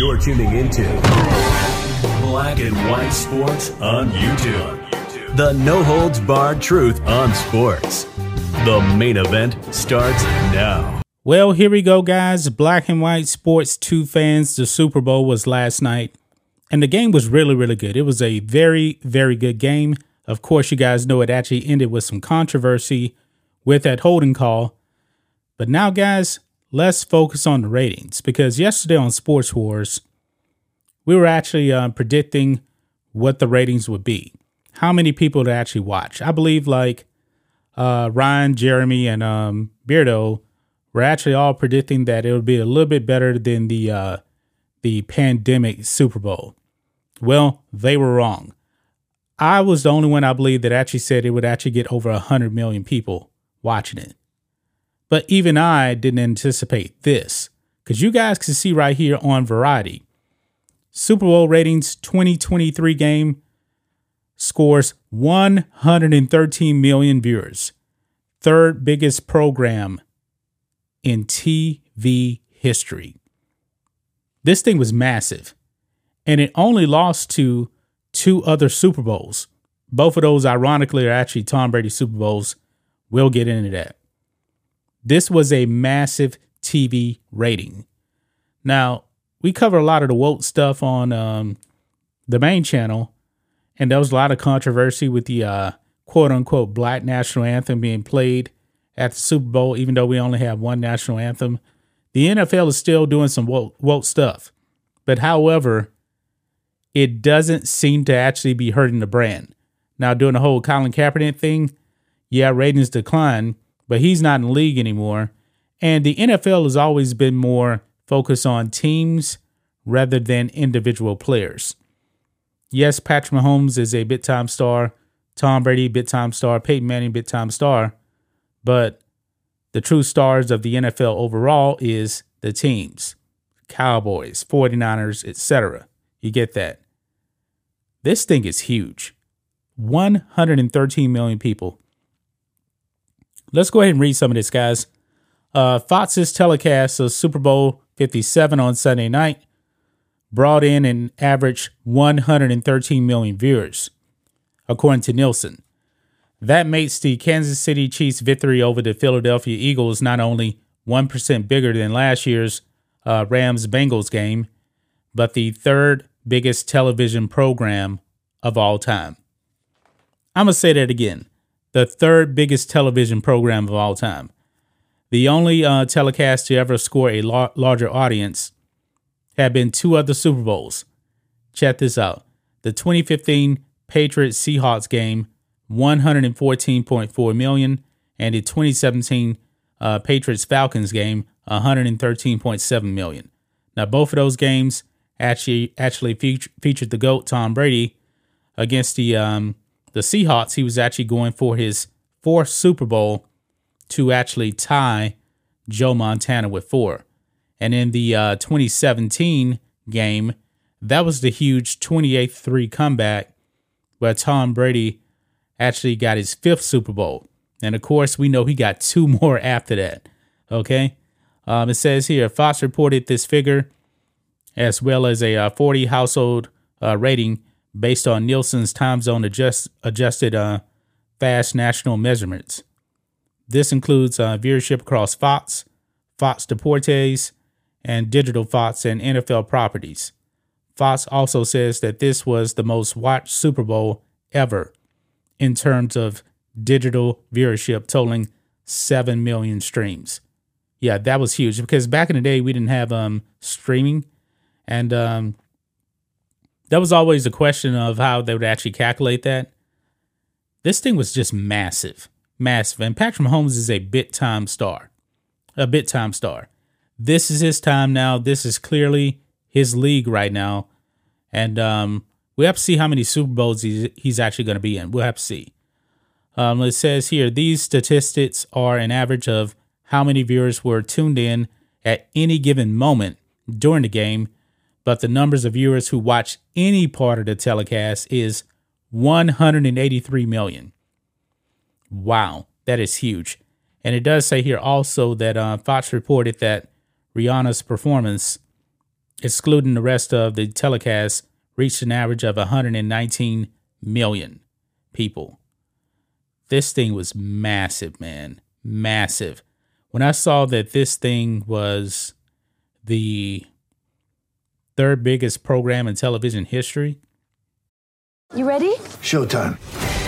You're tuning into Black and White Sports on YouTube. The no holds barred truth on sports. The main event starts now. Well, here we go, guys. Black and White Sports 2 fans. The Super Bowl was last night, and the game was really, really good. It was a very, very good game. Of course, you guys know it actually ended with some controversy with that holding call. But now, guys, let's focus on the ratings because yesterday on Sports Wars, we were actually uh, predicting what the ratings would be, how many people to actually watch. I believe like uh, Ryan, Jeremy, and um, Beardo were actually all predicting that it would be a little bit better than the uh, the pandemic Super Bowl. Well, they were wrong. I was the only one I believe that actually said it would actually get over 100 million people watching it. But even I didn't anticipate this because you guys can see right here on Variety. Super Bowl ratings 2023 game scores 113 million viewers. Third biggest program in TV history. This thing was massive. And it only lost to two other Super Bowls. Both of those, ironically, are actually Tom Brady Super Bowls. We'll get into that. This was a massive TV rating. Now, we cover a lot of the woke stuff on um, the main channel, and there was a lot of controversy with the uh, quote unquote black national anthem being played at the Super Bowl, even though we only have one national anthem. The NFL is still doing some woke, woke stuff. But however, it doesn't seem to actually be hurting the brand. Now, doing the whole Colin Kaepernick thing, yeah, ratings decline, but he's not in the league anymore. And the NFL has always been more focused on teams rather than individual players. Yes, Patrick Mahomes is a bit time star, Tom Brady, bit time star, Peyton Manning, bit time star, but the true stars of the NFL overall is the teams, Cowboys, 49ers, etc. You get that. This thing is huge. 113 million people. Let's go ahead and read some of this, guys. Uh, Fox's telecast of Super Bowl 57 on Sunday night brought in an average 113 million viewers, according to Nielsen. That makes the Kansas City Chiefs' victory over the Philadelphia Eagles not only 1% bigger than last year's uh, Rams Bengals game, but the third biggest television program of all time. I'm going to say that again the third biggest television program of all time. The only uh, telecast to ever score a lar- larger audience had been two other Super Bowls. Check this out the 2015 Patriots Seahawks game, 114.4 million, and the 2017 uh, Patriots Falcons game, 113.7 million. Now, both of those games actually actually feature, featured the GOAT Tom Brady against the um, the Seahawks. He was actually going for his fourth Super Bowl to actually tie Joe Montana with four. And in the uh, 2017 game, that was the huge 28 3 comeback where Tom Brady actually got his fifth Super Bowl. And of course, we know he got two more after that. Okay. Um, it says here Fox reported this figure as well as a uh, 40 household uh, rating based on Nielsen's time zone adjust, adjusted uh, fast national measurements. This includes uh, viewership across Fox, Fox Deportes, and Digital Fox and NFL properties. Fox also says that this was the most watched Super Bowl ever in terms of digital viewership, totaling 7 million streams. Yeah, that was huge because back in the day, we didn't have um, streaming. And um, that was always a question of how they would actually calculate that. This thing was just massive, massive. And Patrick Mahomes is a bit time star, a bit time star. this is his time now. This is clearly his league right now. And um, we have to see how many Super Bowls he's, he's actually going to be in. We'll have to see. Um, it says here these statistics are an average of how many viewers were tuned in at any given moment during the game, but the numbers of viewers who watch any part of the telecast is 183 million. Wow, that is huge. And it does say here also that uh, Fox reported that Rihanna's performance, excluding the rest of the telecast, reached an average of 119 million people. This thing was massive, man. Massive. When I saw that this thing was the third biggest program in television history. You ready? Showtime.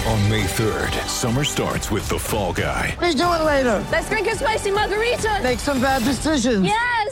On May 3rd, summer starts with The Fall Guy. Let's do it later. Let's drink a spicy margarita. Make some bad decisions. Yes.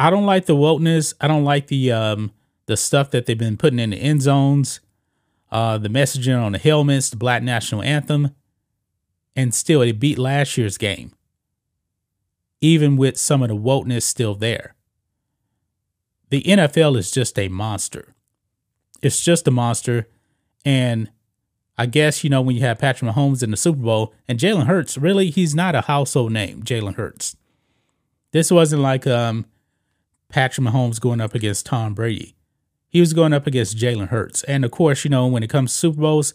I don't like the wokeness. I don't like the um the stuff that they've been putting in the end zones, uh, the messaging on the helmets, the black national anthem, and still it beat last year's game. Even with some of the wokeness still there. The NFL is just a monster. It's just a monster. And I guess, you know, when you have Patrick Mahomes in the Super Bowl and Jalen Hurts, really, he's not a household name, Jalen Hurts. This wasn't like um, Patrick Mahomes going up against Tom Brady. He was going up against Jalen Hurts. And of course, you know, when it comes to Super Bowls,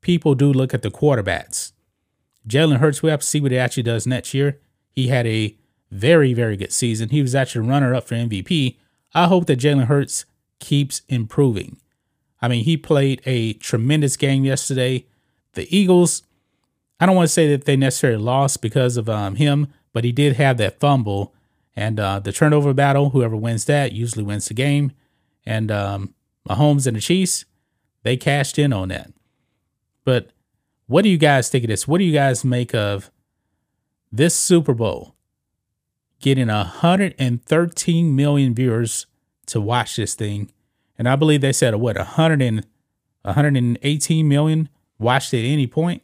people do look at the quarterbacks. Jalen Hurts, we have to see what he actually does next year. He had a very, very good season. He was actually runner up for MVP. I hope that Jalen Hurts keeps improving. I mean, he played a tremendous game yesterday. The Eagles, I don't want to say that they necessarily lost because of um, him, but he did have that fumble and uh, the turnover battle. Whoever wins that usually wins the game. And um, Mahomes and the Chiefs, they cashed in on that. But what do you guys think of this? What do you guys make of this Super Bowl getting 113 million viewers to watch this thing? And I believe they said what 100 and 118 million watched at any point.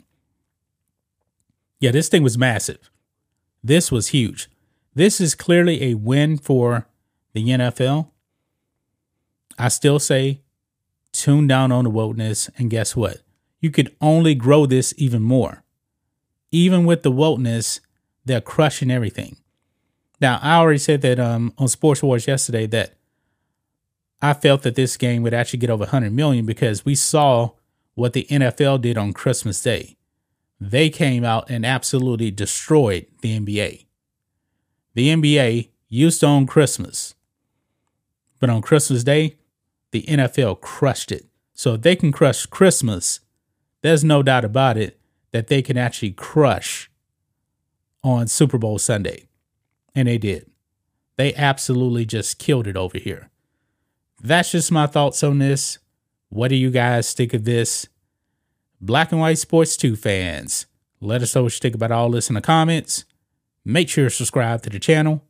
Yeah, this thing was massive. This was huge. This is clearly a win for the NFL. I still say tune down on the wokeness, and guess what? You could only grow this even more. Even with the wokeness, they're crushing everything. Now, I already said that um, on Sports Wars yesterday that I felt that this game would actually get over 100 million because we saw what the NFL did on Christmas Day. They came out and absolutely destroyed the NBA. The NBA used to own Christmas, but on Christmas Day, the NFL crushed it. So if they can crush Christmas, there's no doubt about it that they can actually crush on Super Bowl Sunday. And they did. They absolutely just killed it over here. That's just my thoughts on this. What do you guys think of this? Black and White Sports 2 fans, let us know what you think about all this in the comments. Make sure to subscribe to the channel,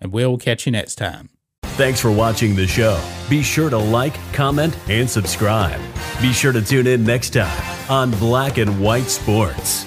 and we'll catch you next time. Thanks for watching the show. Be sure to like, comment, and subscribe. Be sure to tune in next time on Black and White Sports.